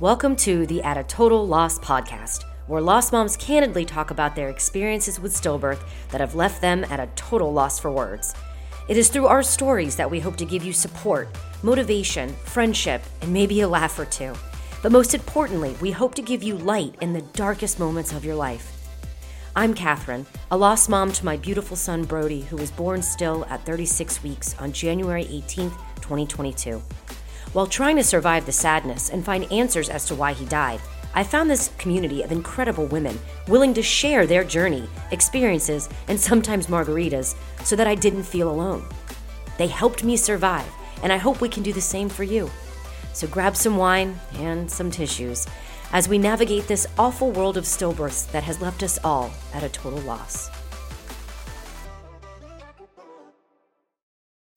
Welcome to the At a Total Loss podcast, where lost moms candidly talk about their experiences with stillbirth that have left them at a total loss for words. It is through our stories that we hope to give you support, motivation, friendship, and maybe a laugh or two. But most importantly, we hope to give you light in the darkest moments of your life. I'm Catherine, a lost mom to my beautiful son Brody, who was born still at 36 weeks on January 18th, 2022. While trying to survive the sadness and find answers as to why he died, I found this community of incredible women willing to share their journey, experiences, and sometimes margaritas so that I didn't feel alone. They helped me survive, and I hope we can do the same for you. So grab some wine and some tissues as we navigate this awful world of stillbirths that has left us all at a total loss.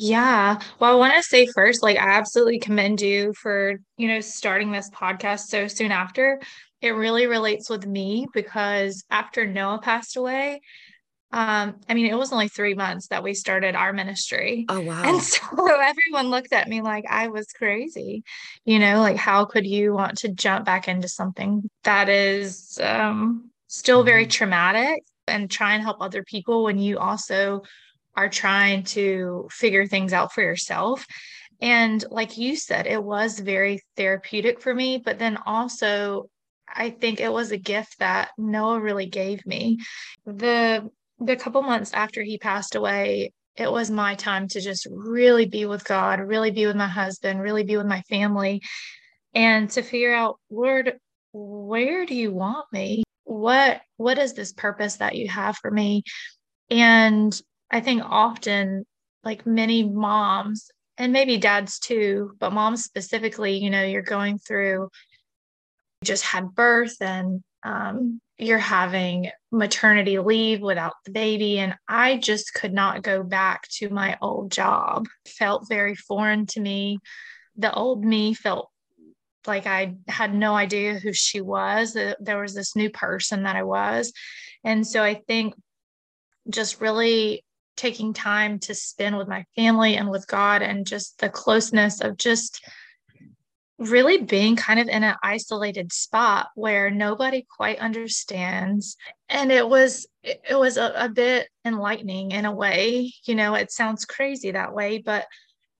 Yeah. Well, I want to say first, like, I absolutely commend you for, you know, starting this podcast so soon after. It really relates with me because after Noah passed away, um, I mean, it was only three months that we started our ministry. Oh, wow. And so everyone looked at me like I was crazy. You know, like, how could you want to jump back into something that is um, still very mm-hmm. traumatic and try and help other people when you also are trying to figure things out for yourself. And like you said, it was very therapeutic for me, but then also I think it was a gift that Noah really gave me. The the couple months after he passed away, it was my time to just really be with God, really be with my husband, really be with my family, and to figure out, Lord, where do you want me? What what is this purpose that you have for me? And I think often, like many moms, and maybe dads too, but moms specifically, you know, you're going through, you just had birth and um, you're having maternity leave without the baby. And I just could not go back to my old job. Felt very foreign to me. The old me felt like I had no idea who she was. There was this new person that I was. And so I think just really taking time to spend with my family and with God and just the closeness of just really being kind of in an isolated spot where nobody quite understands. And it was it was a, a bit enlightening in a way you know it sounds crazy that way but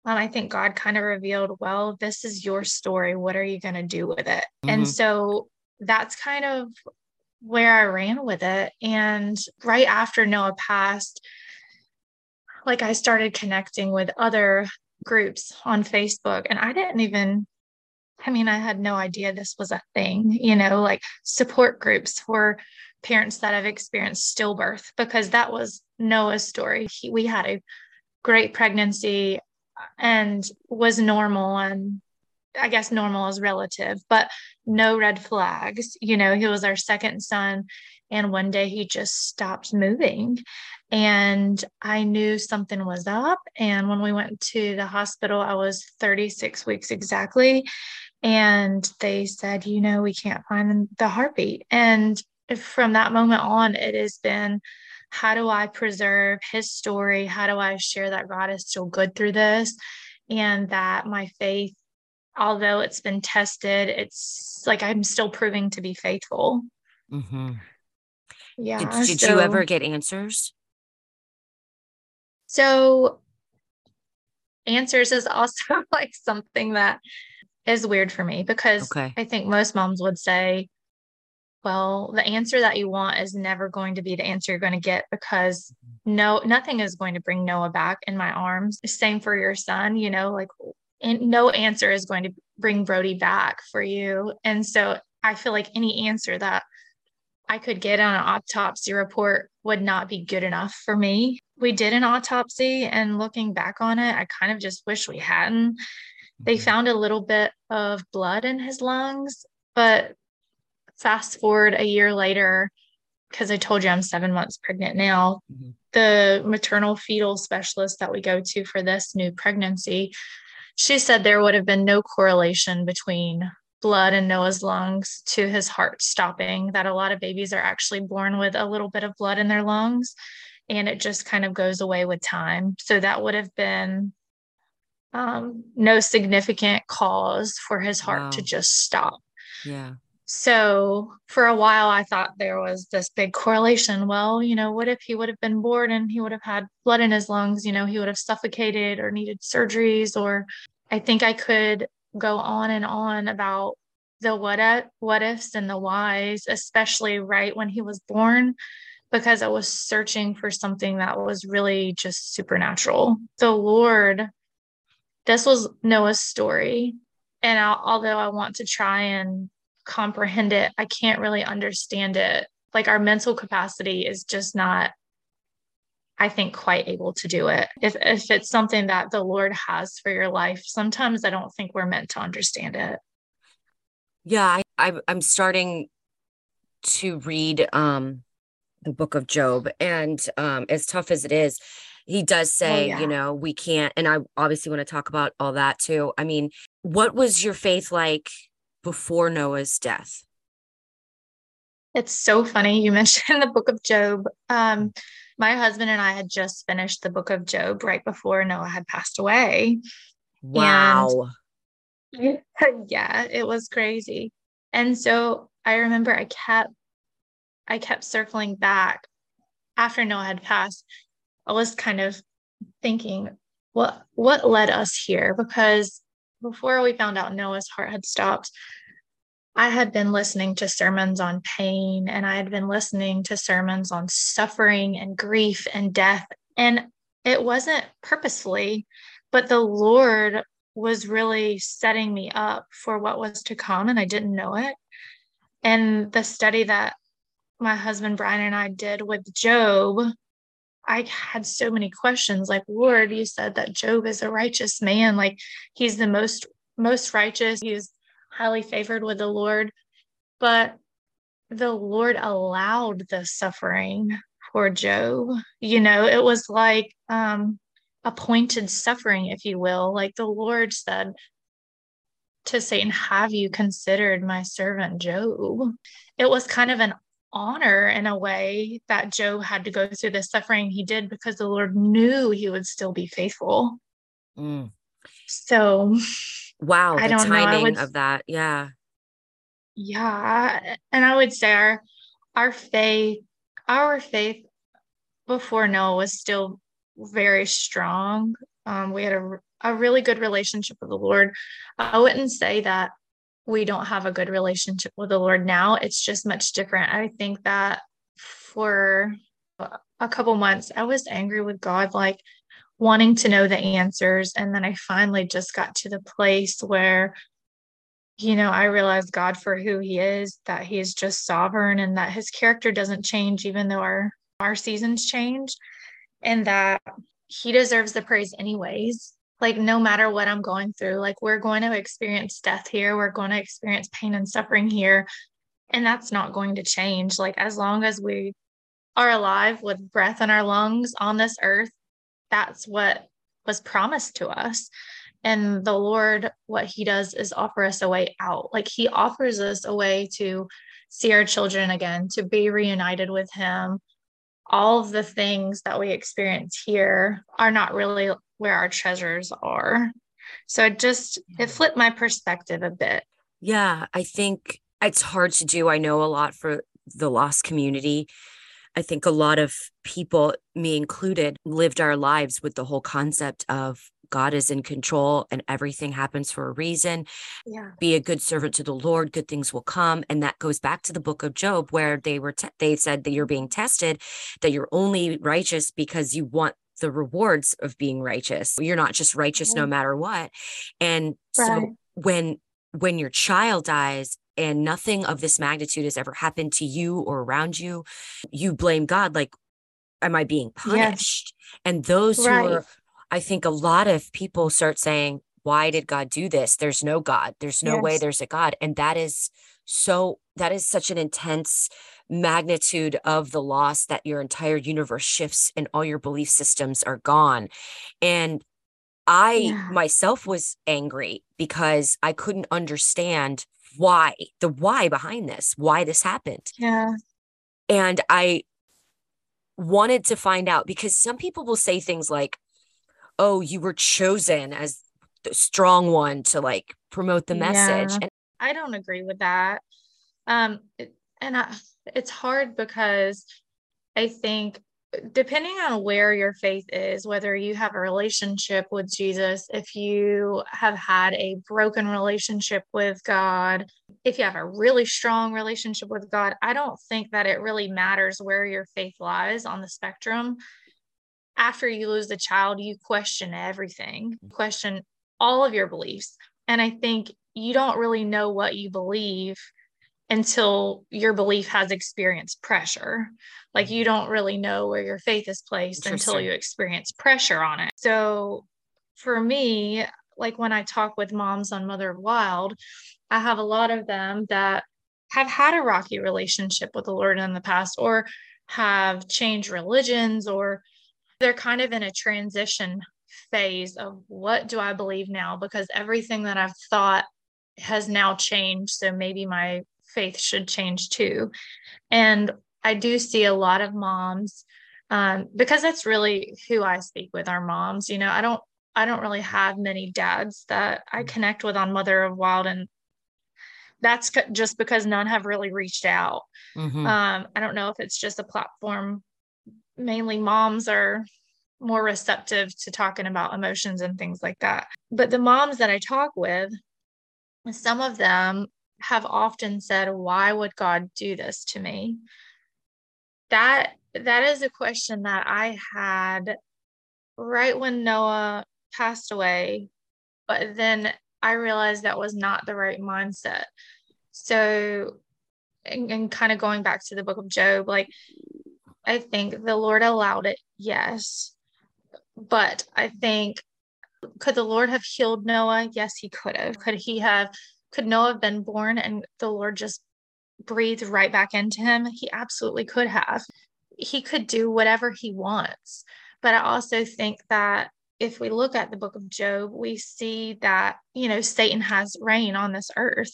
um, i think god kind of revealed well this is your story. What are you going to do with it? Mm-hmm. and so that's kind of where i ran with it. And right after noah passed like I started connecting with other groups on Facebook and I didn't even I mean I had no idea this was a thing, you know, like support groups for parents that have experienced stillbirth because that was Noah's story. He, we had a great pregnancy and was normal and I guess normal is relative, but no red flags. You know, he was our second son and one day he just stopped moving. And I knew something was up. And when we went to the hospital, I was 36 weeks exactly. And they said, you know, we can't find the heartbeat. And from that moment on, it has been how do I preserve his story? How do I share that God is still good through this? And that my faith, although it's been tested, it's like I'm still proving to be faithful. Mm-hmm. Yeah. Did, did so, you ever get answers? So, answers is also like something that is weird for me because okay. I think most moms would say, well, the answer that you want is never going to be the answer you're going to get because no, nothing is going to bring Noah back in my arms. Same for your son, you know, like and no answer is going to bring Brody back for you. And so I feel like any answer that I could get on an autopsy report would not be good enough for me. We did an autopsy, and looking back on it, I kind of just wish we hadn't. They mm-hmm. found a little bit of blood in his lungs, but fast forward a year later, because I told you I'm seven months pregnant now, mm-hmm. the maternal fetal specialist that we go to for this new pregnancy, she said there would have been no correlation between blood in Noah's lungs to his heart stopping, that a lot of babies are actually born with a little bit of blood in their lungs and it just kind of goes away with time. So that would have been um, no significant cause for his heart wow. to just stop. Yeah. So for a while, I thought there was this big correlation. Well, you know, what if he would have been born and he would have had blood in his lungs? You know, he would have suffocated or needed surgeries. Or I think I could go on and on about the what if, what ifs and the whys, especially right when he was born, because I was searching for something that was really just supernatural. The Lord, this was Noah's story. And I, although I want to try and comprehend it. I can't really understand it. Like our mental capacity is just not, I think, quite able to do it. If, if it's something that the Lord has for your life, sometimes I don't think we're meant to understand it. Yeah, I, I I'm starting to read um the book of Job, and um as tough as it is, he does oh, say, oh, yeah. you know, we can't. And I obviously want to talk about all that too. I mean, what was your faith like before Noah's death? It's so funny. You mentioned the book of Job. Um, my husband and I had just finished the book of Job right before Noah had passed away. Wow. And, yeah, it was crazy. And so I remember I kept I kept circling back after Noah had passed. I was kind of thinking, what what led us here? Because before we found out Noah's heart had stopped, I had been listening to sermons on pain and I had been listening to sermons on suffering and grief and death. And it wasn't purposefully, but the Lord was really setting me up for what was to come and I didn't know it. And the study that my husband Brian and I did with Job I had so many questions like, Lord, you said that Job is a righteous man. Like he's the most, most righteous. He's highly favored with the Lord. But the Lord allowed the suffering for Job. You know, it was like um, appointed suffering, if you will. Like the Lord said to Satan, Have you considered my servant Job? It was kind of an honor in a way that Job had to go through the suffering he did because the Lord knew he would still be faithful. Mm. So, wow, I don't timing know. Would, of that, yeah, yeah, and I would say our our faith, our faith before Noah was still very strong. Um, we had a a really good relationship with the Lord. I wouldn't say that we don't have a good relationship with the Lord now. It's just much different. I think that for a couple months, I was angry with God, like wanting to know the answers. And then I finally just got to the place where, you know, I realized God for who he is, that he is just sovereign and that his character doesn't change, even though our, our seasons change, and that he deserves the praise anyways like no matter what I'm going through, like we're going to experience death here, we're going to experience pain and suffering here. And that's not going to change. Like as long as we are alive with breath in our lungs on this earth, that's what was promised to us. And the Lord, what He does is offer us a way out. Like He offers us a way to see our children again, to be reunited with Him. All of the things that we experience here are not really where our treasures are. So it just it flipped my perspective a bit. Yeah, I think it's hard to do. I know a lot for the lost community. I think a lot of people, me included, lived our lives with the whole concept of God is in control and everything happens for a reason. Yeah. Be a good servant to the Lord, good things will come. And that goes back to the book of Job where they were te- they said that you're being tested, that you're only righteous because you want the rewards of being righteous. You're not just righteous no mm-hmm. matter what. And right. so when when your child dies and nothing of this magnitude has ever happened to you or around you, you blame God like am I being punished? Yes. And those right. who are I think a lot of people start saying why did God do this? There's no God. There's no yes. way there's a God. And that is so that is such an intense magnitude of the loss that your entire universe shifts and all your belief systems are gone. And I yeah. myself was angry because I couldn't understand why, the why behind this, why this happened. Yeah. And I wanted to find out because some people will say things like, oh, you were chosen as the strong one to like promote the message. Yeah. And I don't agree with that. Um, and I, it's hard because I think depending on where your faith is, whether you have a relationship with Jesus, if you have had a broken relationship with God, if you have a really strong relationship with God, I don't think that it really matters where your faith lies on the spectrum. After you lose the child, you question everything, question all of your beliefs. And I think you don't really know what you believe until your belief has experienced pressure. Like you mm-hmm. don't really know where your faith is placed until you experience pressure on it. So for me, like when I talk with moms on Mother of Wilde, I have a lot of them that have had a rocky relationship with the Lord in the past or have changed religions or they're kind of in a transition phase of what do I believe now because everything that I've thought has now changed so maybe my faith should change too. And I do see a lot of moms um, because that's really who I speak with our moms. You know, I don't I don't really have many dads that I mm. connect with on Mother of Wilde, and that's just because none have really reached out. Mm-hmm. Um, I don't know if it's just a platform. Mainly, moms are more receptive to talking about emotions and things like that. But the moms that I talk with, some of them have often said, Why would God do this to me? That that is a question that I had right when Noah passed away, but then I realized that was not the right mindset. So, and, and kind of going back to the book of Job, like I think the Lord allowed it, yes. But I think, could the Lord have healed Noah? Yes, he could have. Could he have could Noah have been born and the Lord just breathed right back into him? He absolutely could have. He could do whatever he wants. But I also think that if we look at the book of Job, we see that, you know, Satan has reign on this earth.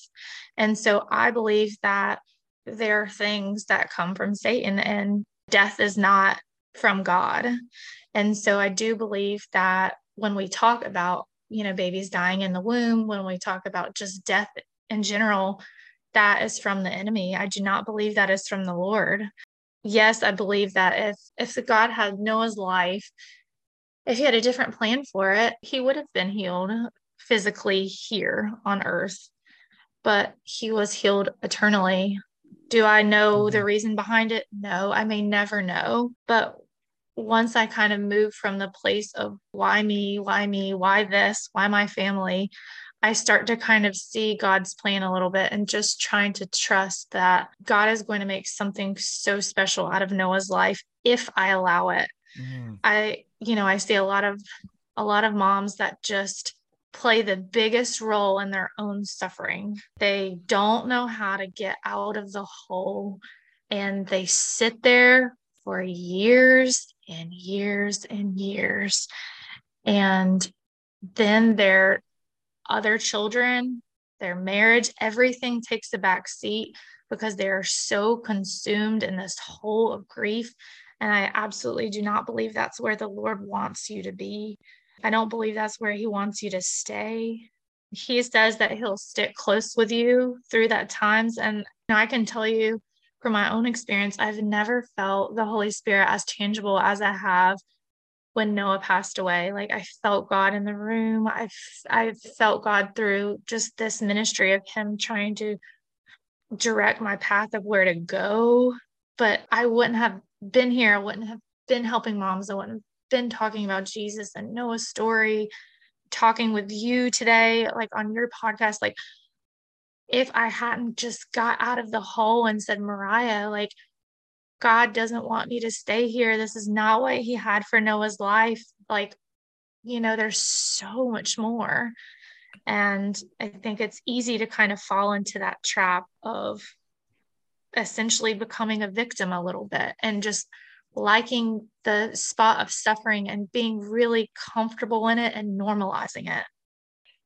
And so I believe that there are things that come from Satan and death is not from God. And so I do believe that when we talk about you know, babies dying in the womb, when we talk about just death in general, that is from the enemy. I do not believe that is from the Lord. Yes, I believe that if if God had Noah's life, if he had a different plan for it, he would have been healed physically here on earth, but he was healed eternally. Do I know the mm-hmm. reason behind it? No, I may never know. But once I kind of moved from the place of why me, why me, why this, why my family, I start to kind of see God's plan a little bit and just trying to trust that God is going to make something so special out of Noah's life if I allow it. Mm. I, you know, I see a lot of a lot of moms that just play the biggest role in their own suffering. They don't know how to get out of the hole and they sit there for years and years and years. And then their other children, their marriage, everything takes a back seat because they are so consumed in this hole of grief. And I absolutely do not believe that's where the Lord wants you to be. I don't believe that's where He wants you to stay. He says that He'll stick close with you through that times. And I can tell you from my own experience, I've never felt the Holy Spirit as tangible as I have when Noah passed away. Like I felt God in the room. I've I felt God through just this ministry of Him trying to direct my path of where to go. But I wouldn't have been here. I wouldn't have been helping moms. I wouldn't have been talking about Jesus and Noah's story, talking with you today, like on your podcast. Like if I hadn't just got out of the hole and said, Moria, like, God doesn't want me to stay here. This is not what he had for Noah's life. Like, you know, there's so much more. And I think it's easy to kind of fall into that trap of essentially becoming a victim a little bit and just liking the spot of suffering and being really comfortable in it and normalizing it.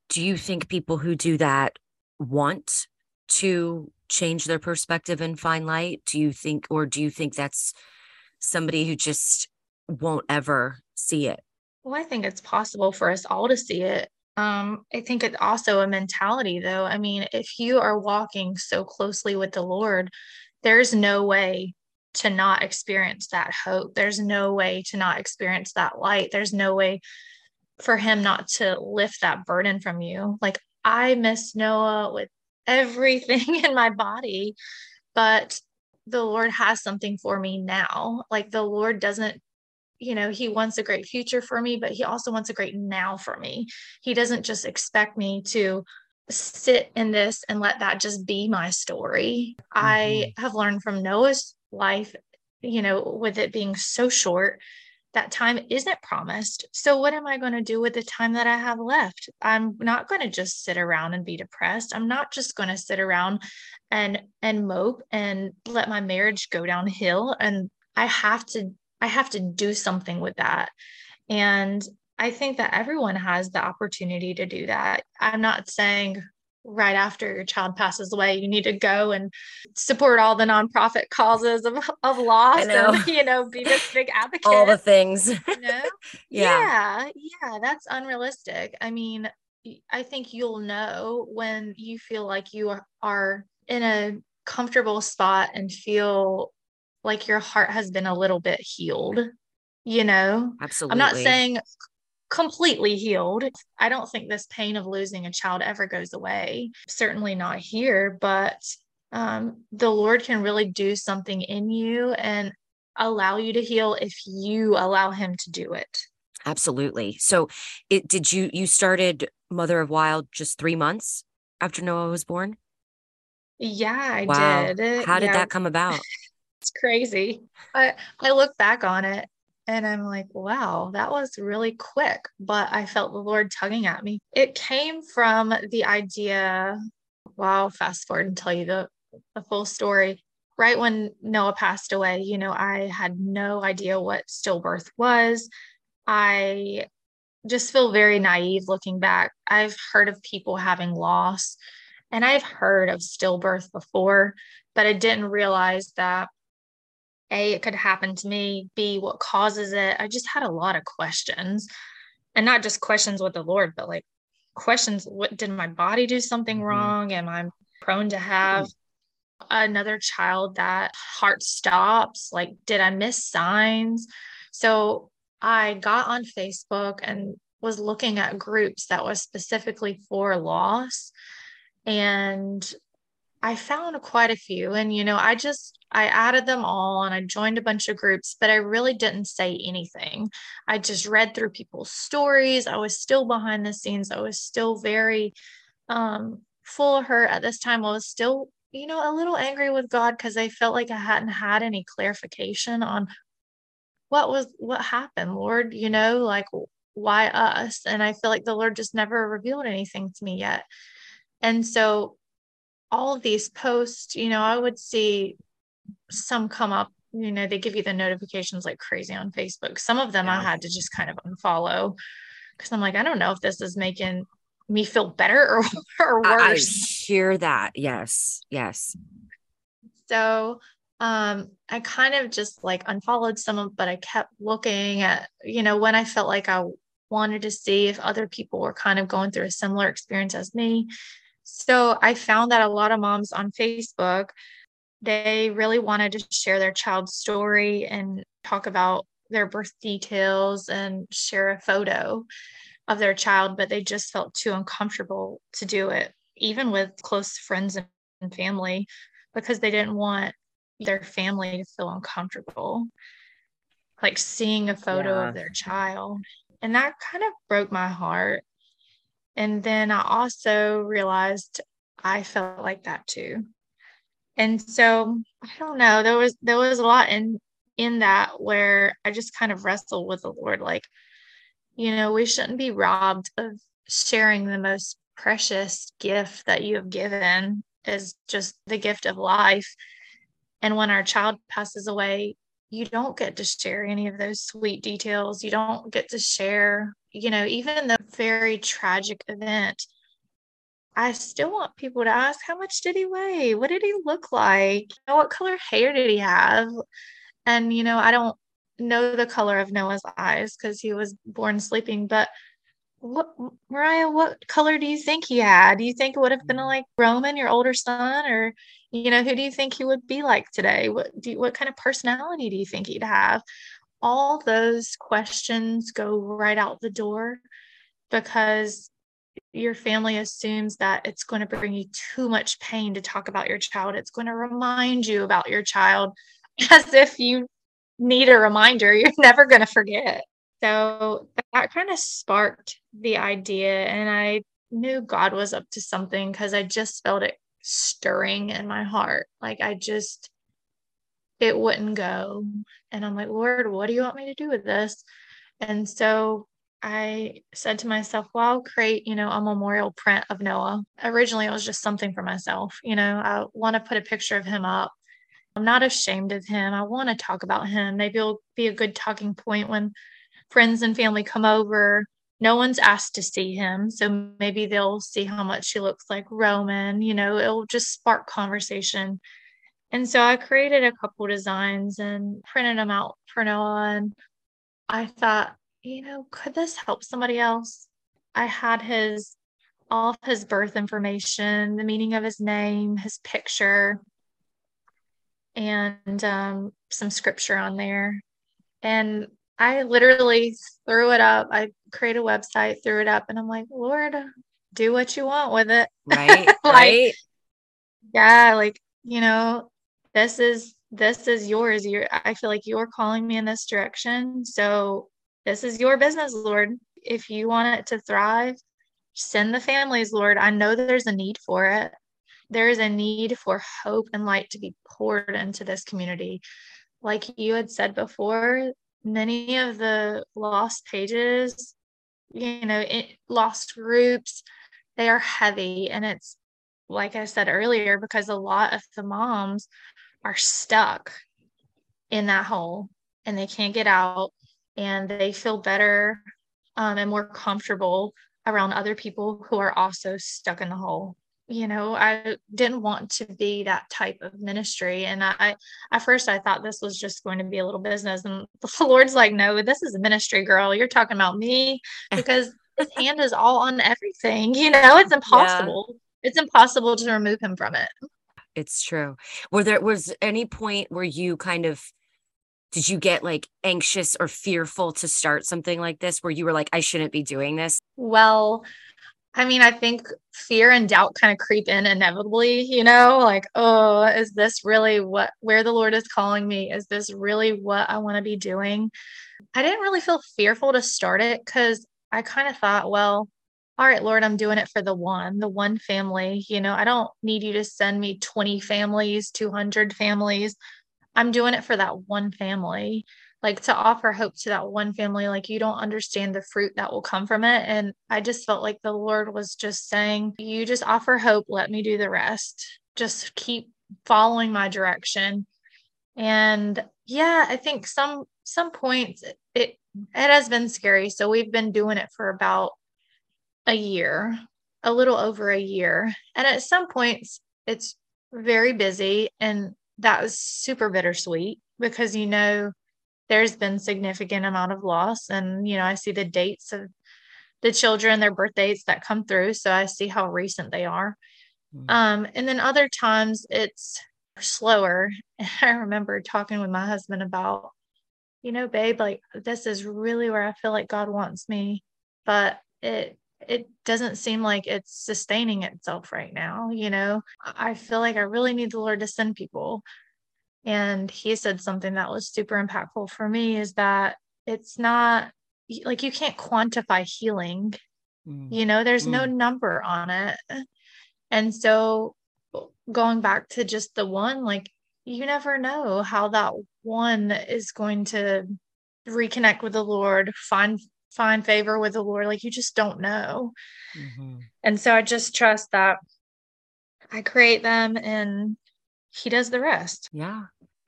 Do you think people who do that want to change their perspective and find light? Do you think, or do you think that's somebody who just won't ever see it? Well, I think it's possible for us all to see it. Um, I think it's also a mentality, though. I mean, if you are walking so closely with the Lord, there's no way to not experience that hope. There's no way to not experience that light. There's no way for Him not to lift that burden from you. Like, I miss Noah with everything in my body, but the Lord has something for me now. Like, the Lord doesn't you know, he wants a great future for me, but he also wants a great now for me. He doesn't just expect me to sit in this and let that just be my story. Mm-hmm. I have learned from Noah's life, you know, with it being so short, that time isn't promised. So what am I going to do with the time that I have left? I'm not going to just sit around and be depressed. I'm not just going to sit around and and mope and let my marriage go downhill and I have to I have to do something with that. And I think that everyone has the opportunity to do that. I'm not saying right after your child passes away, you need to go and support all the nonprofit causes of, of loss and, you know, be this big advocate. all the things. You know? yeah. yeah. Yeah. That's unrealistic. I mean, I think you'll know when you feel like you are in a comfortable spot and feel like your heart has been a little bit healed, you know? Absolutely. I'm not saying completely healed. I don't think this pain of losing a child ever goes away. Certainly not here, but um, the Lord can really do something in you and allow you to heal if you allow Him to do it. Absolutely. So, it did you you started Mother of Wilde just three months after Noah was born? Yeah, I wow. did. How did yeah. that come about? it's crazy. I I look back on it and I'm like, wow, that was really quick, but I felt the Lord tugging at me. It came from the idea, wow, fast forward and tell you the, the full story. Right when Noah passed away, you know, I had no idea what stillbirth was. I just feel very naive looking back. I've heard of people having loss and I've heard of stillbirth before, but I didn't realize that a, it could happen to me. B, what causes it? I just had a lot of questions and not just questions with the Lord, but like questions what did my body do something mm-hmm. wrong? Am I prone to have another child that heart stops? Like, did I miss signs? So I got on Facebook and was looking at groups that was specifically for loss. And I found quite a few. And, you know, I just, I added them all and I joined a bunch of groups, but I really didn't say anything. I just read through people's stories. I was still behind the scenes. I was still very um, full of hurt at this time. I was still, you know, a little angry with God because I felt like I hadn't had any clarification on what was, what happened, Lord, you know, like why us? And I feel like the Lord just never revealed anything to me yet. And so all of these posts, you know, I would see some come up, you know, they give you the notifications like crazy on Facebook. Some of them yeah. I had to just kind of unfollow because I'm like, I don't know if this is making me feel better or, or worse. I hear that. Yes. Yes. So um I kind of just like unfollowed some of, but I kept looking at, you know, when I felt like I wanted to see if other people were kind of going through a similar experience as me. So I found that a lot of moms on Facebook, they really wanted to share their child's story and talk about their birth details and share a photo of their child, but they just felt too uncomfortable to do it, even with close friends and family, because they didn't want their family to feel uncomfortable, like seeing a photo yeah. of their child. And that kind of broke my heart and then I also realized I felt like that too. And so I don't know, there was there was a lot in in that where I just kind of wrestled with the Lord like, you know, we shouldn't be robbed of sharing the most precious gift that you have given is just the gift of life. And when our child passes away, you don't get to share any of those sweet details. You don't get to share, you know, even the very tragic event. I still want people to ask how much did he weigh? What did he look like? You know, what color hair did he have? And, you know, I don't know the color of Noah's eyes because he was born sleeping, but what Moria, what color do you think he had? Do you think it would have been mm. like Roman, your older son, or you know, who do you think he would be like today? What do you, what kind of personality do you think he'd have? All those questions go right out the door because your family assumes that it's going to bring you too much pain to talk about your child. It's going to remind you about your child as if you need a reminder. You're never going to forget. So that kind of sparked the idea. And I knew God was up to something because I just felt it stirring in my heart. Like I just, it wouldn't go. And I'm like, Lord, what do you want me to do with this? And so I said to myself, well, I'll create, you know, a memorial print of Noah. Originally, it was just something for myself. You know, I want to put a picture of him up. I'm not ashamed of him. I want to talk about him. Maybe it'll be a good talking point when friends and family come over. No one's asked to see him. So maybe they'll see how much he looks like Roman. You know, it'll just spark conversation. And so I created a couple designs and printed them out for Noah. And I thought, you know, could this help somebody else? I had his all of his birth information, the meaning of his name, his picture, and um, some scripture on there. And I literally threw it up. I created a website, threw it up, and I'm like, Lord, do what you want with it. Right. like, right. Yeah. Like, you know, this is this is yours. You're I feel like you're calling me in this direction. So this is your business, Lord. If you want it to thrive, send the families, Lord. I know there's a need for it. There is a need for hope and light to be poured into this community. Like you had said before, many of the lost pages, you know, it, lost groups, they are heavy. And it's like I said earlier, because a lot of the moms are stuck in that hole and they can't get out and they feel better um, and more comfortable around other people who are also stuck in the hole. You know i didn't want to be that type of ministry and i at first i thought this was just going to be a little business and the lord's like no this is a ministry girl. You're talking about me because his hand is all on everything. You know it's impossible. Yeah. it's impossible to remove him from it. It's true. Were there was any point where you kind of did you get like anxious or fearful to start something like this where you were like, I shouldn't be doing this? Well, I mean, I think fear and doubt kind of creep in inevitably, you know, like, oh, is this really what where the Lord is calling me? Is this really what I want to be doing? I didn't really feel fearful to start it because I kind of thought, well, all right, Lord, I'm doing it for the one, the one family. You know, I don't need you to send me 20 families, 200 families. I'm doing it for that one family, like to offer hope to that one family. Like you don't understand the fruit that will come from it. And I just felt like the Lord was just saying, You just offer hope, let me do the rest. Just keep following my direction. And yeah, I think some some points it it has been scary. So we've been doing it for about a year, a little over a year. And at some points it's very busy and that was super bittersweet because you know there's been significant amount of loss and you know i see the dates of the children their birth dates that come through. So i see how recent they are. Mm-hmm. um, and then other times it's slower. I remember talking with my husband about you know babe like this is really where i feel like god wants me. But it it doesn't seem like it's sustaining itself right now. You know, I feel like I really need the Lord to send people. And he said something that was super impactful for me is that it's not like you can't quantify healing. Mm. You know, there's mm. no number on it. And so going back to just the one, like you never know how that one is going to reconnect with the Lord, find find favor with the Lord. Like you just don't know. Mm-hmm. And so I just trust that I create them and He does the rest. Yeah.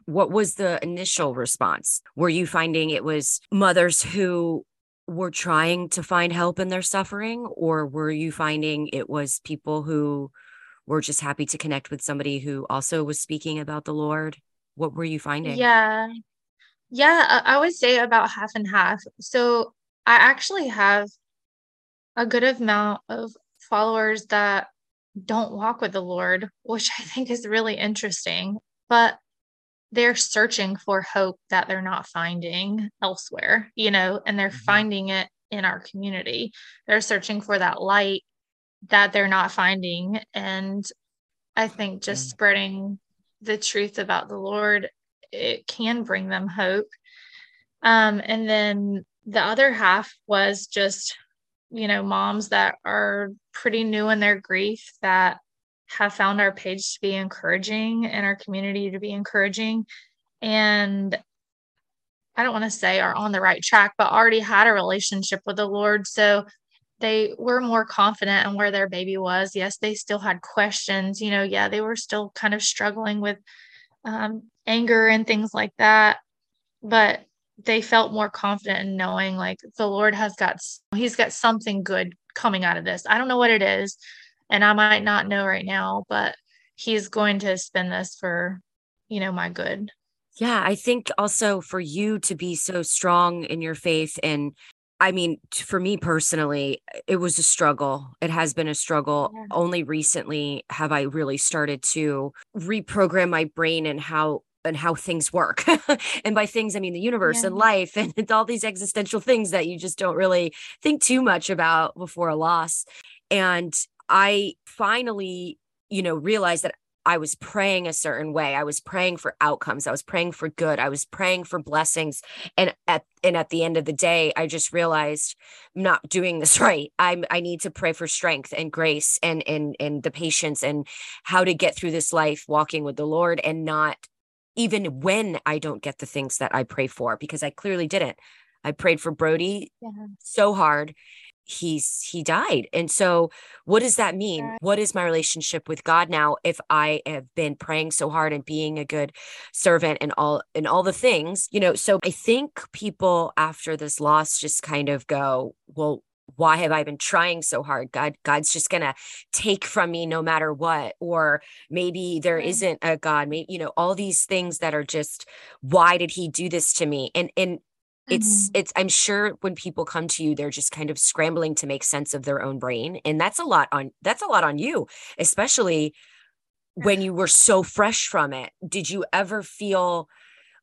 What was the initial response? Were you finding it was mothers who were trying to find help in their suffering, or were you finding it was people who were just happy to connect with somebody who also was speaking about the Lord? What were you finding? Yeah. Yeah, I would say about half and half. So I actually have a good amount of followers that don't walk with the Lord, which I think is really interesting. But they're searching for hope that they're not finding elsewhere, you know, and they're mm-hmm. finding it in our community. They're searching for that light that they're not finding. And I think just spreading the truth about the Lord, it can bring them hope. Um, and then the other half was just, you know, moms that are pretty new in their grief that have found our page to be encouraging and our community to be encouraging. And I don't want to say are on the right track, but already had a relationship with the Lord. So they were more confident in where their baby was. Yes, they still had questions. You know, yeah, they were still kind of struggling with um, anger and things like that. But they felt more confident in knowing like the Lord has got, He's got something good coming out of this. I don't know what it is. And I might not know right now, but He's going to spin this for, you know, my good. Yeah, I think also for you to be so strong in your faith and I mean, for me personally, it was a struggle. It has been a struggle. Yeah. Only recently have I really started to reprogram my brain and how and how things work. and by things, I mean the universe yeah. and life and it's all these existential things that you just don't really think too much about before a loss. And I finally, you know, realized that I was praying a certain way. I was praying for outcomes. I was praying for good. I was praying for blessings. And at and at the end of the day, I just realized I'm not doing this right. I'm I need to pray for strength and grace and and and the patience and how to get through this life walking with the Lord and not even when I don't get the things that I pray for because I clearly didn't. I prayed for Brody yeah. so hard he's he died and so what does that mean what is my relationship with god now if i have been praying so hard and being a good servant and all and all the things you know so i think people after this loss just kind of go well why have i been trying so hard? God god's just gonna take from me no matter what or maybe there not a god. Maybe you know all these things that are just why did he do this to me? And and it's mm-hmm. it's i'm sure when people come to you they're just kind of scrambling to make sense of their own brain and that's a lot on that's a lot on you especially when you were so fresh from it. Did you ever feel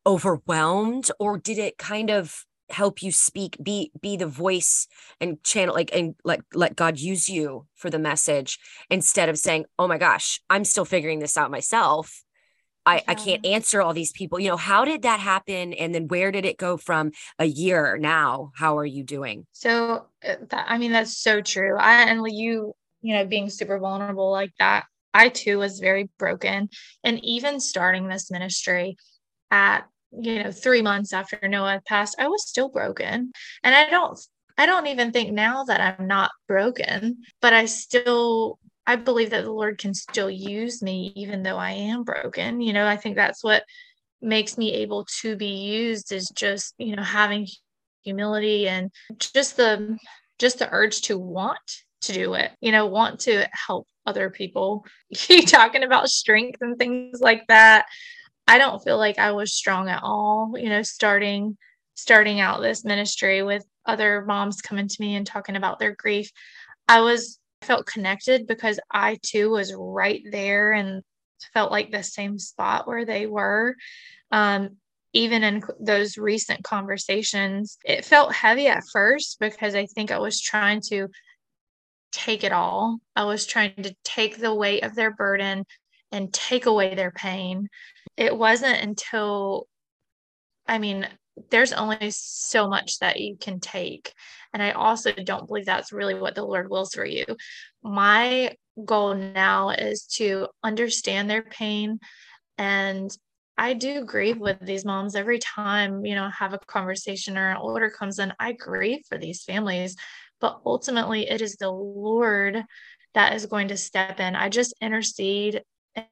overwhelmed or did it kind of help you speak be be the voice and channel like and like let god use you for the message instead of saying oh my gosh i'm still figuring this out myself I, yeah. I can't answer all these people. You know, how did that happen? And then where did it go from a year now? How are you doing? So, uh, that, I mean, that's so true. I, and you, you know, being super vulnerable like that, I too was very broken. And even starting this ministry at, you know, three months after Noah passed, I was still broken. And I don't, I don't even think now that I'm not broken, but I still I believe that the Lord can still use me even though I am broken. You know, I think that's what makes me able to be used is just, you know, having humility and just the just the urge to want to do it, you know, want to help other people. You talking about strength and things like that. I don't feel like I was strong at all, you know, starting starting out this ministry with other moms coming to me and talking about their grief. I was felt connected because I too was right there and felt like the same spot where they were. Um, even in those recent conversations, it felt heavy at first because I think I was trying to take it all. I was trying to take the weight of their burden and take away their pain. It wasn't until, I mean, there's only so much that you can take. And I also don't believe that's really what the Lord wills for you. My goal now is to understand their pain. And I do grieve with these moms every time, you know, have a conversation or an order comes in. I grieve for these families, but ultimately it is the Lord that is going to step in. I just intercede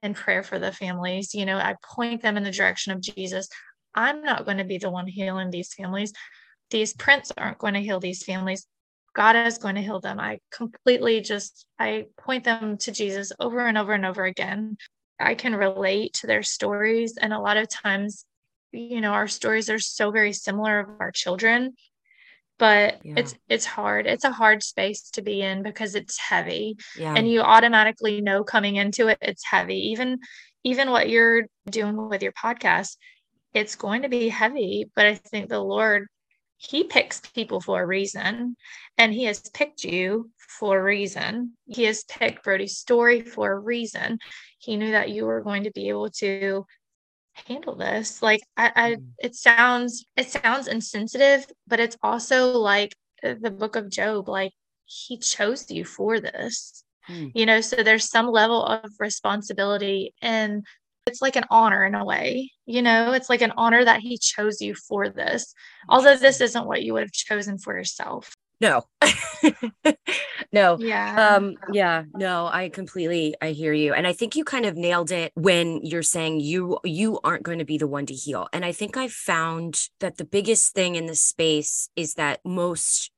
in prayer for the families. You know, I point them in the direction of Jesus. I'm not going to be the one healing these families. These prints aren't going to heal these families. God is going to heal them. I completely just I point them to Jesus over and over and over again. I can relate to their stories and a lot of times you know our stories are so very similar of our children but yeah. it's it's hard it's a hard space to be in because it's heavy yeah. and you automatically know coming into it it's heavy even even what you're doing with your podcast it's going to be heavy but i think the lord he picks people for a reason and he has picked you for a reason he has picked brody's story for a reason he knew that you were going to be able to handle this? Like I, I mm. it sounds it sounds insensitive but it's also like the book of Job like he chose you for this. Mm. you know so there's some level of responsibility and it's like an honor in a way you know? It's like an honor that he chose you for this although this isn't what you would have chosen for yourself no. No. Yeah. Um yeah no i completely i hear you and i think you kind of nailed it when you're saying you you aren't going to be the one to heal and i think i've found that the biggest thing in this space is that most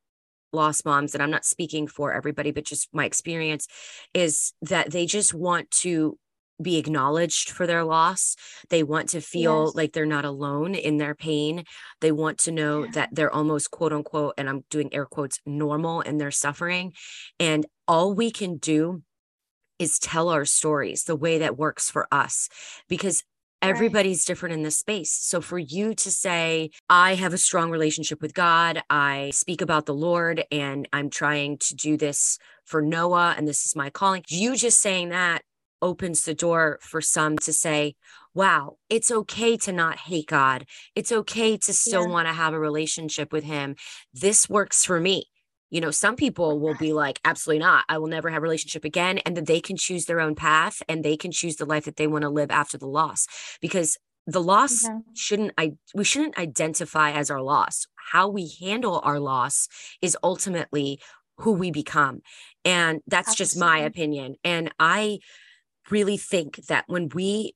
lost moms and i'm not speaking for everybody but just my experience is that they just want to be acknowledged for their loss. They want to feel yes. like they're not alone in their pain. They want to know yeah. that they're almost quote unquote, and I'm doing air quotes, normal in their suffering. And all we can do is tell our stories the way that works for us because everybody's right. different in this space. So for you to say, I have a strong relationship with God, I speak about the Lord, and I'm trying to do this for Noah, and this is my calling, you just saying that opens the door for some to say, wow, it's okay to not hate God. It's okay to still yeah. want to have a relationship with Him. This works for me. You know, some people will be like, absolutely not. I will never have a relationship again. And that they can choose their own path and they can choose the life that they want to live after the loss. Because the loss shouldn't I we shouldn't identify as our loss. How we handle our loss is ultimately who we become. And that's Absolutely. just my opinion. And I really think that when we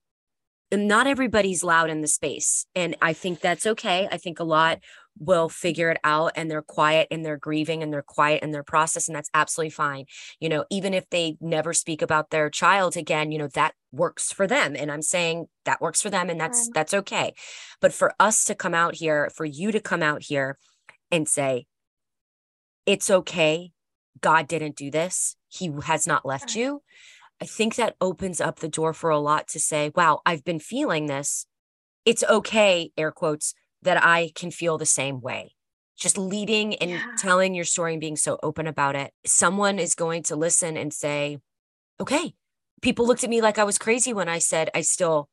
not everybody's loud in the space and i think that's okay. I think a lot will figure it out and they're quiet and they're grieving and they're quiet in their process and that's absolutely fine. You know even if they never speak about their child again you know that works for them and i'm saying that works for them and that's that's okay. But for us to come out here for you to come out here and say it's okay. God didn't do this. He has not left you I think that opens up the door for a lot to say, wow, I've been feeling this. It's okay, air quotes, that I can feel the same way. Just leading and yeah. telling your story and being so open about it. Someone is going to listen and say, okay, people looked at me like I was crazy when I said, I still,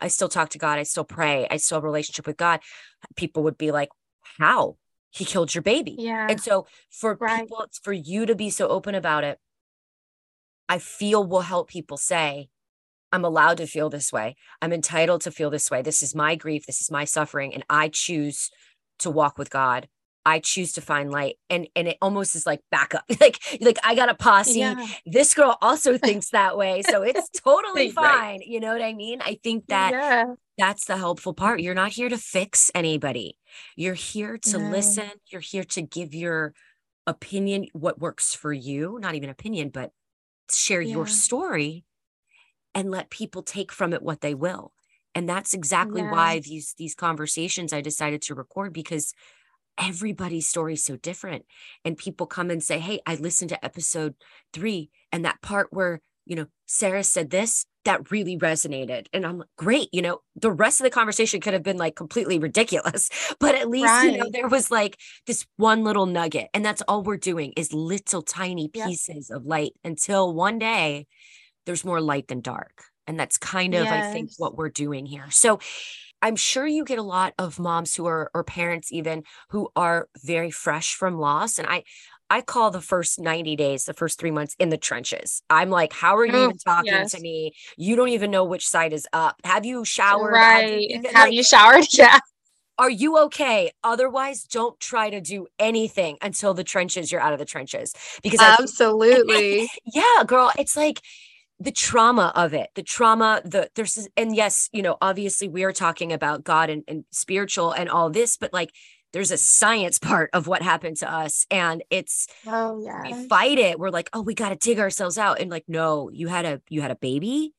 I still talk to God. I still pray. I still have a relationship with God. People would be like, how? He killed your baby. Yeah. And so for right. people, for you to be so open about it, I feel will help people say, I'm allowed to feel this way. I'm entitled to feel this way. This is my grief. This is my suffering. And I choose to walk with God. I choose to find light. And and it almost is like backup. like, like I got a posse. Yeah. This girl also thinks that way. So it's totally fine. Right. You know what I mean? I think that yeah. that's the helpful part. You're not here to fix anybody. You're here to no. listen. You're here to give your opinion, what works for you, not even opinion, but share yeah. your story and let people take from it what they will. And that's exactly why these these conversations i decided to record because everybody's story is so different. And people come and say hey i listened to episode 3 and that part where you know sarah said this that really resonated and i'm like great you know the rest of the conversation could have been like completely ridiculous but at least right. you know there was like this one little nugget and that's all we're doing is little tiny pieces yep. of light until one day there's more light than dark and that's kind of yes. i think what we're doing here so I'm sure you get a lot of moms who are or parents even who are very fresh from loss and I I call the first 90 days, the first three months in the trenches. I'm like, how are you oh, even talking yes. to me? You don't even know which side is up. Have you showered? Right. Have you, Have like, you showered? Yeah. Are you okay? Otherwise, don't try to do anything until the trenches, you're out of the trenches. Because absolutely. I, yeah, girl, it's like the trauma of it, the trauma, the there's, and yes, you know, obviously we are talking about God and, and spiritual and all this, but like there's a science part of what happened to us and it's oh yeah we fight it we're like oh we got to dig ourselves out and like no you had a you had a baby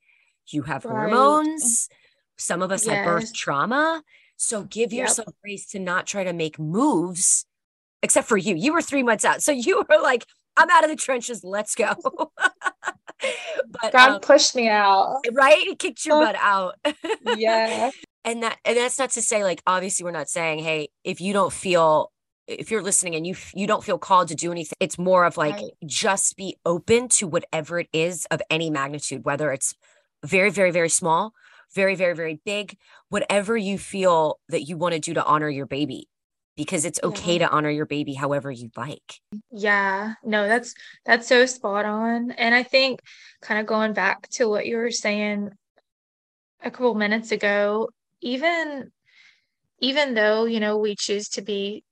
you have right. hormones some of us yes. have birth trauma so give yep. yourself grace to not try to make moves except for you. You were three months out. So you were like, I'm out of the trenches. Let's go. but God um, pushed me out. Right? Kicked your butt out. yeah. And that and that's not to say like obviously we're not saying, hey, if you don't feel if you're listening and you you don't feel called to do anything it's more of like right. just be open to whatever it is of any magnitude whether it's very very very small very very very big whatever you feel that you want to do to honor your baby because it's okay yeah. to honor your baby however you like. Yeah, no, that's that's so spot on. And I think kind of going back to what you were saying a couple minutes ago, even even though, you know, we choose to be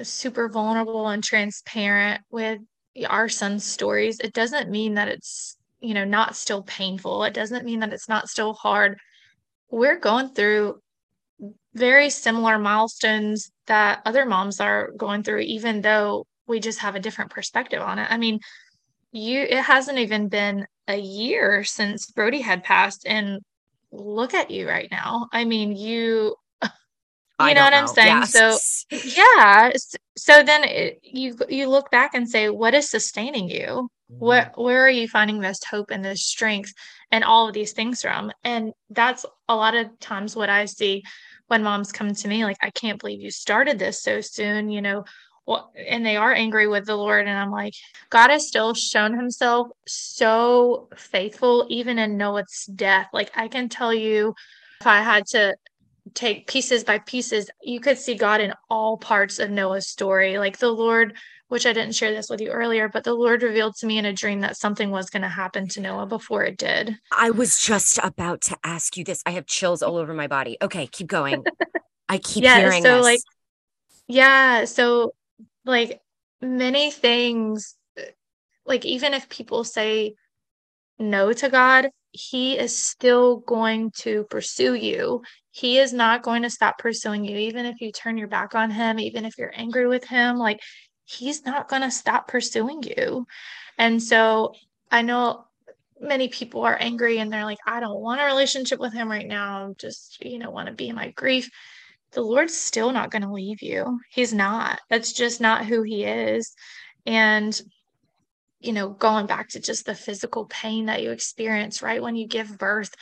super vulnerable and transparent with our son's stories, it doesn't mean that it's, you know, not still painful. It doesn't mean that it's not still hard. We're going through very similar milestones that other moms are going through, even though we just have a different perspective on it. I mean, you it hasn't even been a year since Brody had passed, and look at you right now. I mean, you you know what know. I'm saying? Yes. So yeah. So then it, you you look back and say, what is sustaining you? Where mm-hmm. where are you finding this hope and this strength and all of these things from? And that's a lot of times what I see when moms come to me like i can't believe you started this so soon you know and they are angry with the lord and i'm like god has still shown himself so faithful even in noah's death like i can tell you if i had to take pieces by pieces you could see god in all parts of noah's story like the lord which I didn't share this with you earlier, but the Lord revealed to me in a dream that something was going to happen to Noah before it did. I was just about to ask you this. I have chills all over my body. Okay, keep going. I keep yeah, hearing so this. like yeah, so like many things like even if people say no to God, he is still going to pursue you. He is not going to stop pursuing you even if you turn your back on him, even if you're angry with him, like he's not going to stop pursuing you. And so I know many people are angry and they're like, I don't want a relationship with him right now. I'm just, you know, want to be in my grief. The Lord's still not going to leave you. He's not. That's just not who he is. And, you know, going back to just the physical pain that you experience right when you give birth,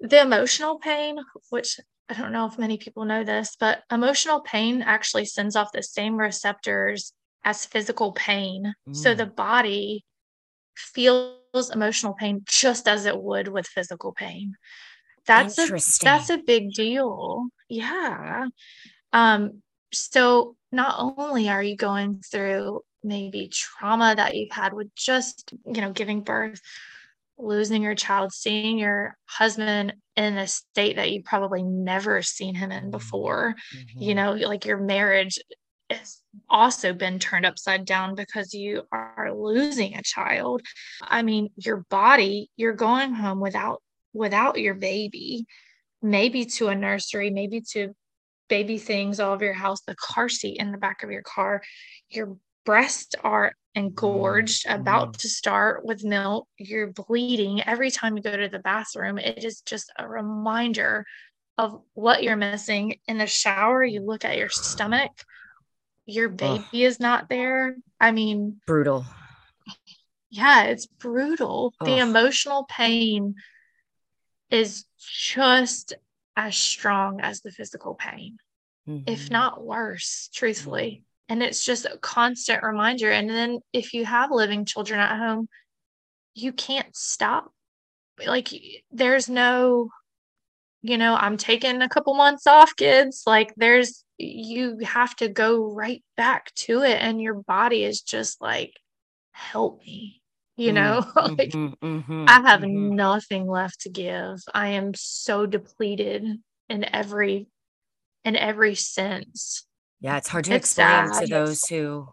the emotional pain, which I don't know if many people know this, but emotional pain actually sends off the same receptors as physical pain. Mm. So the body feels emotional pain just as it would with physical pain. That's a that's a big deal. Yeah. Um so not only are you going through maybe trauma that you've had with just, you know, giving birth, losing your child, seeing your husband in a state that you probably never seen him in before. Mm-hmm. You know, like your marriage has also been turned upside down because you are losing a child. I mean, your body, you're going home without without your baby, maybe to a nursery, maybe to baby things all over your house, the car seat in the back of your car. Your breasts are engorged, mm-hmm. about to start with milk, you're bleeding every time you go to the bathroom. It is just a reminder of what you're missing. In the shower, you look at your stomach, your baby Ugh. is not there. I mean, brutal. Yeah, it's brutal. Ugh. The emotional pain is just as strong as the physical pain, mm-hmm. if not worse, truthfully. And it's just a constant reminder. And then if you have living children at home you can't stop. Like there's no you know i'm taking a couple months off kids. Like there's you have to go right back to it. And your body is just like help me you know mm-hmm, like mm-hmm, mm-hmm, i have mm-hmm. nothing left to give i am so depleted in every in every sense yeah, it's hard to it's explain sad. to those who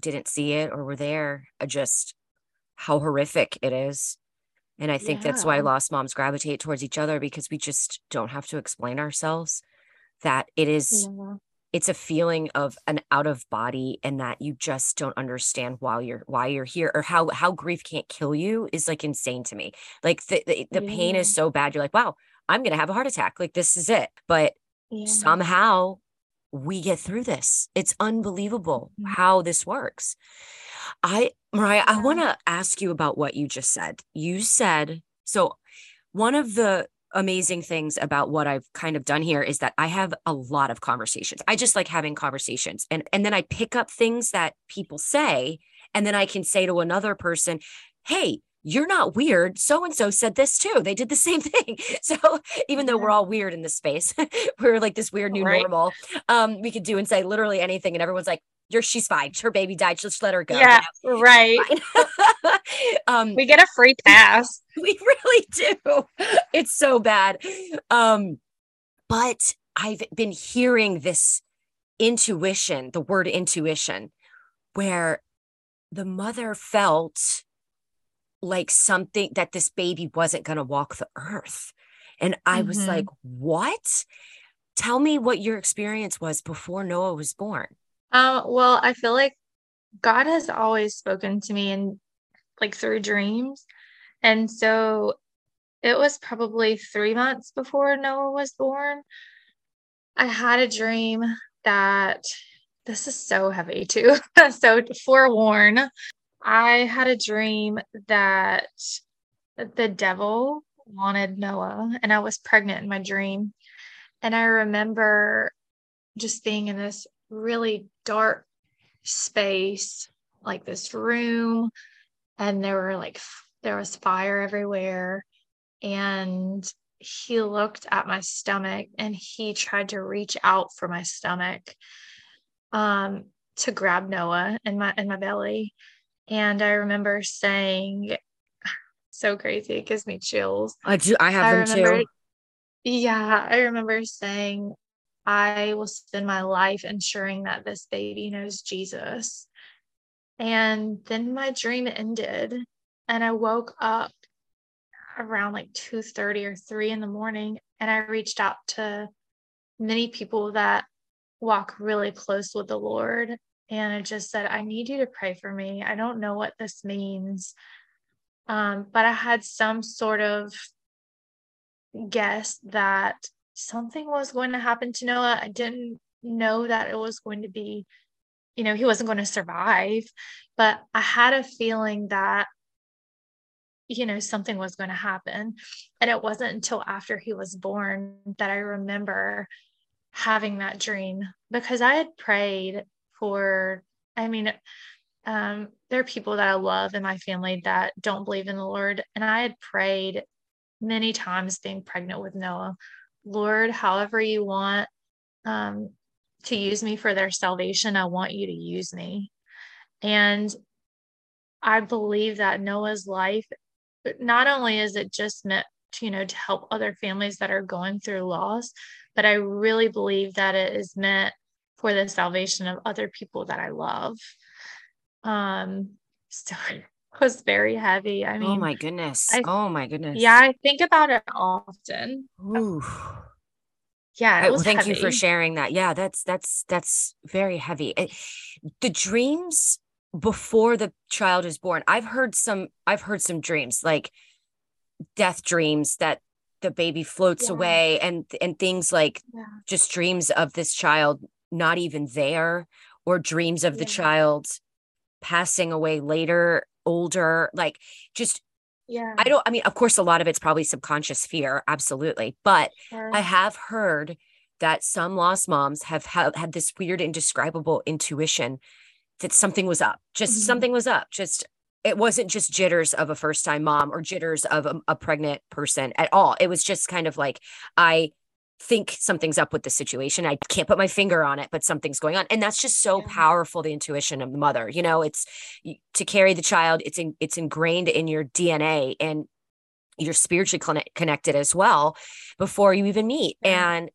didn't see it or were there uh, just how horrific it is. And I think yeah. that's why lost moms gravitate towards each other because we just don't have to explain ourselves that it is yeah. It's a feeling of an out of body and that you just don't understand why you're why you're here or how how grief can't kill you is like insane to me. Like the the, the yeah. pain is so bad you're like, "Wow, I'm going to have a heart attack. Like this is it." But somehow we get through this. It's unbelievable Mhm. how this works. I, Moria, I want to ask you about what you just said. You said, so one of the amazing things about what I've kind of done here is that I have a lot of conversations. I just like having conversations and and then I pick up things that people say and then I can say to another person, "Hey, you're not weird. So and so said this too. They did the same thing." So, even though we're all weird in this space, we're like this weird new Right. normal. Um we could do and say literally anything and everyone's like, "You're she's fine. Her baby died. Just let her go." you Yeah, know? right. Um We get a free pass. we really do. It's so bad. Um, but I've been hearing this intuition, the word intuition, where the mother felt like something that this baby wasn't going to walk the earth. And I was Mhm. like, what? Tell me what your experience was before Noah was born. Um, well, I feel like God has always spoken to me in like through dreams. And so it was probably three months before Noah was born. I had a dream that this is so heavy too. so forewarn, I had a dream that the devil wanted Noah and I was pregnant in my dream. And I remember just being in this really dark space, like this room, and there were like there was fire everywhere. And he looked at my stomach and he tried to reach out for my stomach um to grab Noah in my in my belly. And I remember saying so crazy, it gives me chills. I do. I have I them remember, too. yeah, I remember saying, I will spend my life ensuring that this baby knows Jesus. And then my dream ended, and I woke up around like 2:30 or 3 in the morning, and I reached out to many people that walk really close with the Lord. And I just said, I need you to pray for me. I don't know what this means. Um, but I had some sort of guess that something was going to happen to Noah. I didn't know that it was going to be, you know, he wasn't going to survive, but I had a feeling that, you know, something was going to happen. And it wasn't until after he was born that I remember having that dream because I had prayed for, I mean, um, there are people that I love in my family that don't believe in the Lord. And I had prayed many times being pregnant with Noah, Lord, however you want um, to use me for their salvation, I want you to use me. And I believe that Noah's life, not only is it just meant to, you know, to help other families that are going through loss, but I really believe that it is meant for the salvation of other people that I love. Um, so it was very heavy. I oh mean, oh my goodness. I- oh my goodness. yeah, I think about it often. Ooh. Yeah, I- it well, was thank you for sharing that. Yeah, that's that's that's very heavy. It- the dreams before the child is born. I've heard some. I've heard some dreams like death dreams that the baby floats Yeah. away and and things like Yeah. just dreams of this child not even there or dreams of the child passing away later older like just Yeah. i don't i mean of course a lot of it's probably subconscious fear absolutely but sure. I have heard that some lost moms have had, had this weird, indescribable intuition that something was up. Just Mhm. something was up. Just it wasn't just jitters of a first time mom or jitters of a, a pregnant person at all. It was just kind of like I think something's up with the situation. I can't put my finger on it, but something's going on. And that's just so Yeah. powerful the intuition of the mother. You know, it's to carry the child, it's in, it's ingrained in your DNA and you're spiritually conne- connected as well before you even meet. Yeah. And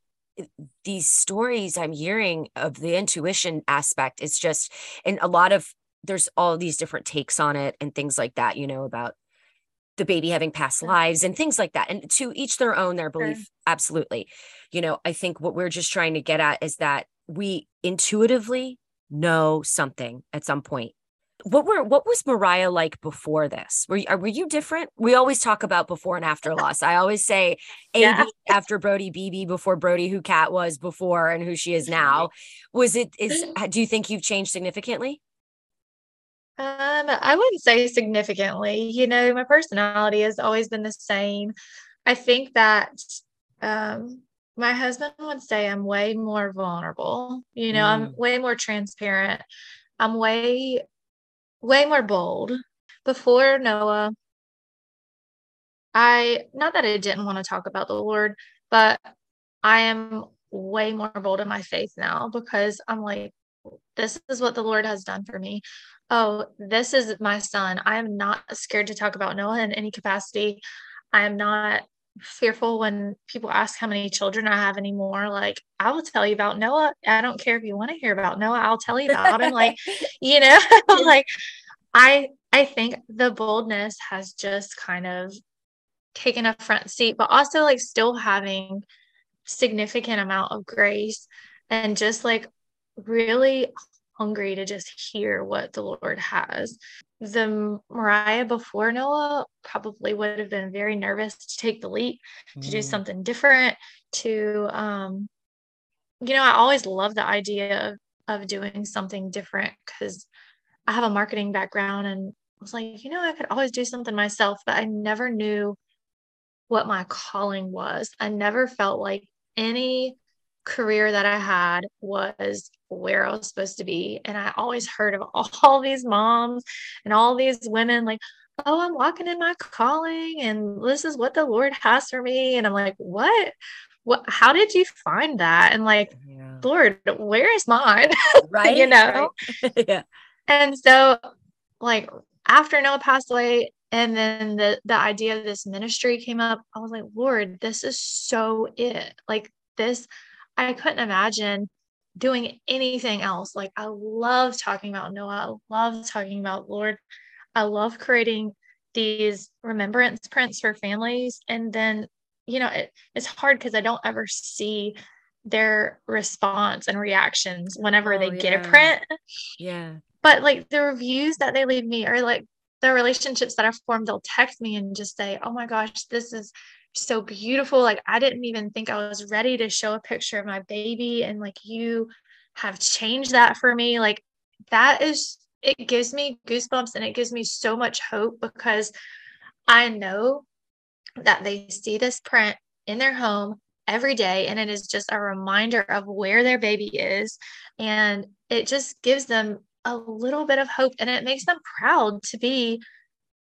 these stories I'm hearing of the intuition aspect, it's just, and a lot of, there's all these different takes on it and things like that, you know, about the baby having past Sure. lives and things like that. And to each their own, their Sure. belief. Absolutely. You know, I think what we're just trying to get at is that we intuitively know something at some point what were what was Moria like before this? Were you, uh, were you different? We always talk about before and after loss. I always say A yeah. after Brody, BB before Brody, who Cat was before and who she is now. Was it is do you think you've changed significantly? Um, I wouldn't say significantly. You know, my personality has always been the same. I think that um my husband would say I'm way more vulnerable. You know, mm. I'm way more transparent. I'm way way more bold. Before Noah, I, not that I didn't want to talk about the Lord, but I am way more bold in my faith now because I'm like, this is what the Lord has done for me. Oh, this is my son. I am not scared to talk about Noah in any capacity. I am not fearful when people ask how many children I have anymore. Like, I will tell you about Noah. I don't care if you want to hear about Noah, I'll tell you about him. Like, you know, like I I think the boldness has just kind of taken a front seat, but also like still having significant amount of grace and just like really hungry to just hear what the Lord has the Moria before Noah probably would have been very nervous to take the leap, to do mm. something different, to um, you know, I always love the idea of of doing something different because I have a marketing background and I was like, you know, I could always do something myself, but I never knew what my calling was. I never felt like any career that I had was where I was supposed to be. And I always heard of all these moms and all these women like, oh, I'm walking in my calling and this is what the Lord has for me. And I'm like, what? What how did you find that? And like, yeah. Lord, where is mine? Right. you know? Right. yeah. And so like after Noah passed away, and then the the idea of this ministry came up, I was like, Lord, this is so it. Like this I couldn't imagine doing anything else. Like I love talking about Noah. I love talking about Lord. I love creating these remembrance prints for families. And then, you know, it, it's hard because I don't ever see their response and reactions whenever oh, they yeah. get a print. Yeah. But like the reviews that they leave me are like the relationships that I've formed, they'll text me and just say, Oh my gosh, this is so beautiful. Like I didn't even think I was ready to show a picture of my baby. And like you have changed that for me. Like that is, it gives me goosebumps and it gives me so much hope because I know that they see this print in their home every day and it is just a reminder of where their baby is and it just gives them a little bit of hope and it makes them proud to be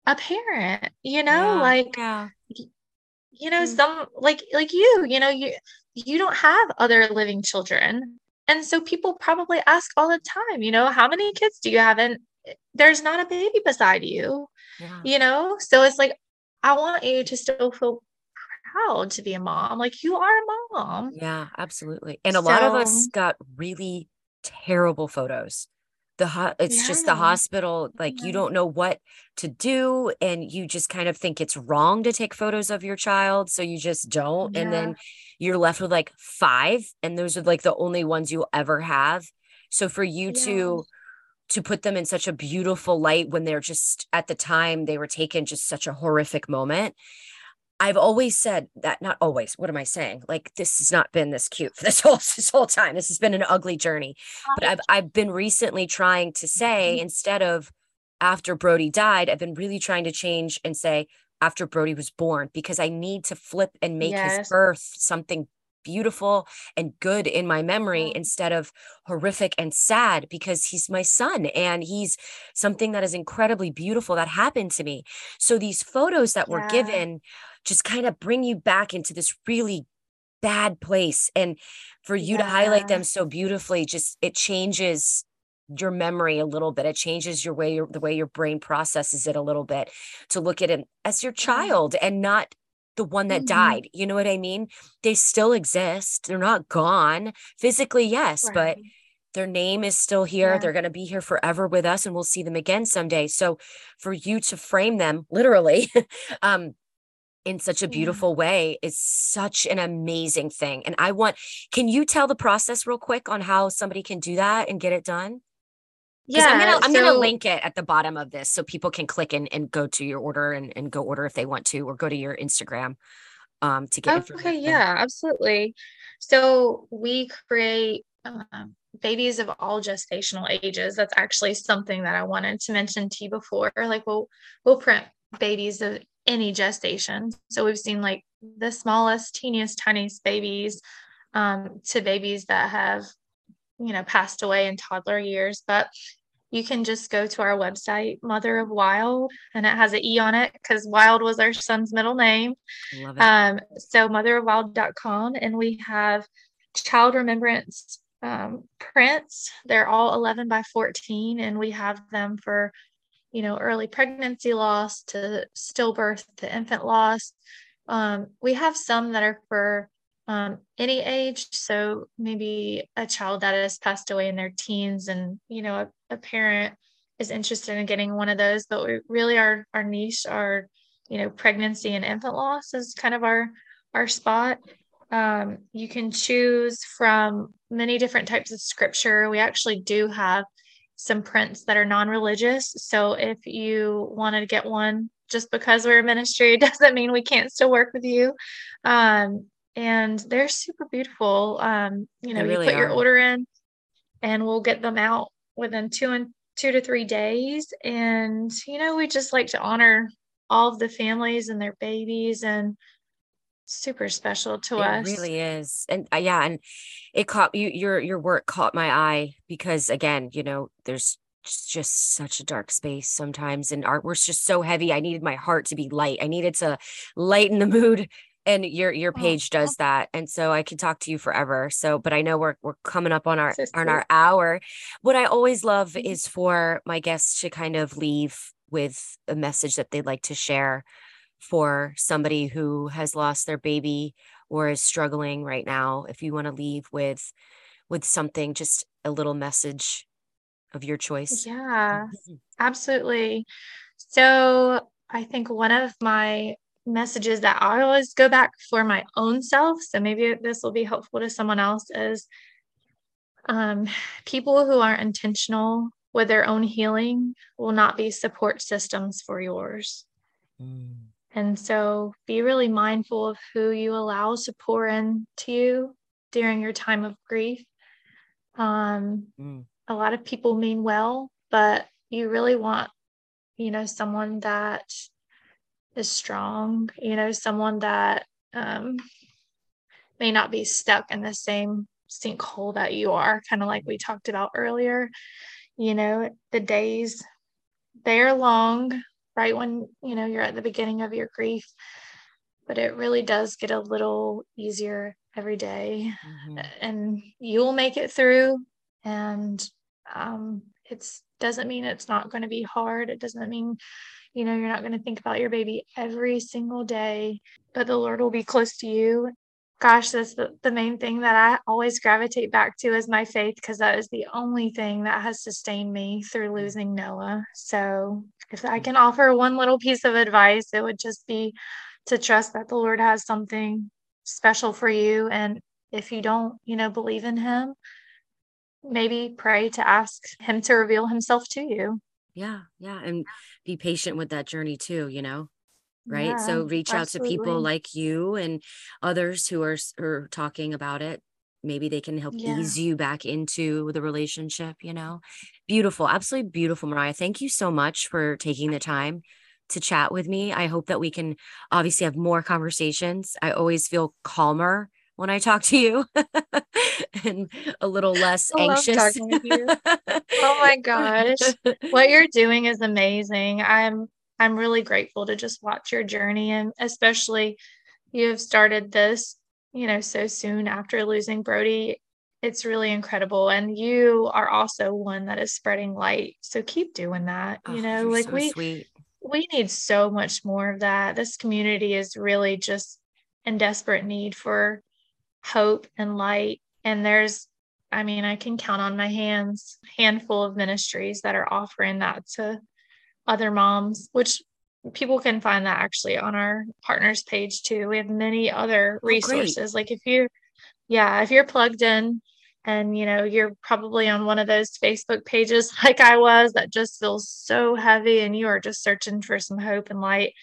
a parent you know yeah, like yeah you know mm-hmm. some like like you you know you you don't have other living children. And so people probably ask all the time you know how many kids do you have? And there's not a baby beside you yeah. you know? So it's like i want you to still feel proud to be a mom. Like you are a mom. Yeah absolutely. And a so, lot of us got really terrible photos the ho- it's yeah. just the hospital like yeah. you don't know what to do and you just kind of think it's wrong to take photos of your child so you just don't yeah. and then you're left with like five and those are like the only ones you'll ever have so for you to to put them in such a beautiful light when they're just at the time they were taken just such a horrific moment I've always said that not always. What am I saying? Like this has not been this cute for this whole this whole time. This has been an ugly journey. But I've I've been recently trying to say mm-hmm. instead of after Brody died, I've been really trying to change and say after Brody was born because I need to flip and make yes. his birth something beautiful and good in my memory instead of horrific and sad because he's my son and he's something that is incredibly beautiful that happened to me. So these photos that yeah. were given just kind of bring you back into this really bad place and for you yeah. to highlight them so beautifully just it changes your memory a little bit it changes your way the way your brain processes it a little bit to look at it as your child and not the one that mm-hmm. died you know what i mean they still exist they're not gone physically yes right. but their name is still here yeah. they're going to be here forever with us and we'll see them again someday so for you to frame them literally um in such a beautiful way is such an amazing thing. And I want, can you tell the process real quick on how somebody can do that and get it done? Yeah, I'm gonna I'm so, gonna link it at the bottom of this so people can click and, and go to your order and, and go order if they want to, or go to your Instagram um to get it. okay, yeah, absolutely. So we create um, babies of all gestational ages. That's actually something that I wanted to mention to you before. Like we'll we'll print babies of any gestation. So we've seen like the smallest, teeniest, tiniest babies um, to babies that have, you know, passed away in toddler years. But you can just go to our website, Mother of Wilde, and it has an E on it because Wilde was our son's middle name. Love it. Um, so motherofwilde.com, and we have child remembrance um, prints. They're all 11 by 14, and we have them for, you know, early pregnancy loss to stillbirth to infant loss. Um, we have some that are for um, any age. So maybe a child that has passed away in their teens and, you know, a, a parent is interested in getting one of those, but we really our, our niche are, you know, pregnancy and infant loss is kind of our, our spot. Um, you can choose from many different types of scripture. We actually do have some prints that are non-religious. So if you wanted to get one just because we're a ministry doesn't mean we can't still work with you. Um, and they're super beautiful. Um, you know, really you put are. your order in and we'll get them out within two and two to three days. And, you know, we just like to honor all of the families and their babies and super special to it us. really is. And uh, yeah, and it caught you your your work caught my eye because again, you know, there's just such a dark space sometimes and artwork's just so heavy. I needed my heart to be light. I needed to lighten the mood and your your oh, page does that and so i can talk to you forever so but i know we're we're coming up on our on our hour. What i always love mm-hmm. is for my guests to kind of leave with a message that they'd like to share for somebody who has lost their baby or is struggling right now. If you want to leave with with something just a little message of your choice. Yeah mm-hmm. absolutely. So i think one of my messages that I always go back for my own self. So maybe this will be helpful to someone else is um, people who aren't intentional with their own healing will not be support systems for yours. Mm. And so be really mindful of who you allow to pour into you during your time of grief. Um, mm. A lot of people mean well, but you really want, you know, someone that is strong, you know, someone that um, may not be stuck in the same sinkhole that you are, kind of like we talked about earlier. You know, the days, they're long, right when, you know, you're at the beginning of your grief, but it really does get a little easier every day, mm-hmm. and you'll make it through. And um, it's doesn't mean it's not going to be hard. It doesn't mean you know, you're not going to think about your baby every single day, but the Lord will be close to you. Gosh, that's the, the main thing that I always gravitate back to is my faith because that is the only thing that has sustained me through mm. losing Noah. So, if I can offer one little piece of advice, it would just be to trust that the Lord has something special for you. And if you don't, you know, believe in Him, maybe pray to ask Him to reveal Himself to you. Yeah yeah and be patient with that journey too you know right? Yeah, so reach absolutely. out to people like you and others who are, are talking about it. Maybe they can help yeah. ease you back into the relationship you know? Beautiful absolutely beautiful Moria. Thank you so much for taking the time to chat with me. I hope that we can obviously have more conversations. I always feel calmer when I talk to you and a little less I anxious. oh my gosh. What you're doing is amazing. I'm I'm really grateful to just watch your journey and especially you have started this, you know, so soon after losing Brody. It's really incredible. And you are also one that is spreading light. So keep doing that. Oh, you know, like so we sweet. we need so much more of that. This community is really just in desperate need for hope and light. And there's, I mean, I can count on my hands, handful of ministries that are offering that to other moms, which people can find that actually on our partners page too. We have many other oh, resources. Oh, like if you, yeah, if you're plugged in and you know you're probably on one of those facebook pages like i was that just feels so heavy and you are just searching for some hope and light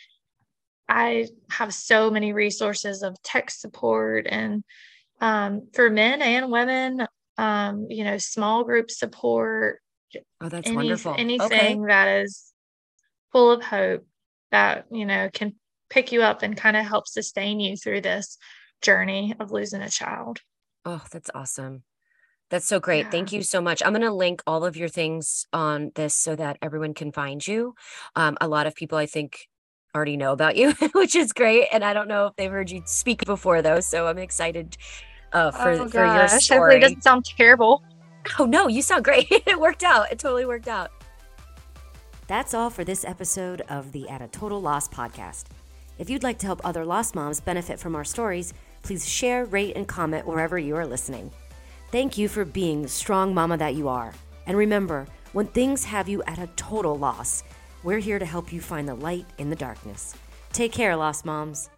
i have so many resources of tech support and um, for men and women um, you know small group support oh that's any, wonderful anything okay. that is full of hope that you know can pick you up and kind of help sustain you through this journey of losing a child oh that's awesome that's so great. Yeah. Thank you so much. I'm going to link all of your things on this so that everyone can find you. Um, a lot of people, I think, already know about you, which is great. And I don't know if they've heard you speak before, though. So I'm excited uh, for, oh, for your story. Hopefully, it doesn't sound terrible. Oh, no, you sound great. it worked out. It totally worked out. That's all for this episode of the At a Total Loss podcast. If you'd like to help other lost moms benefit from our stories, please share, rate, and comment wherever you are listening. Thank you for being the strong mama that you are. And remember, when things have you at a total loss, we're here to help you find the light in the darkness. Take care, Lost Moms.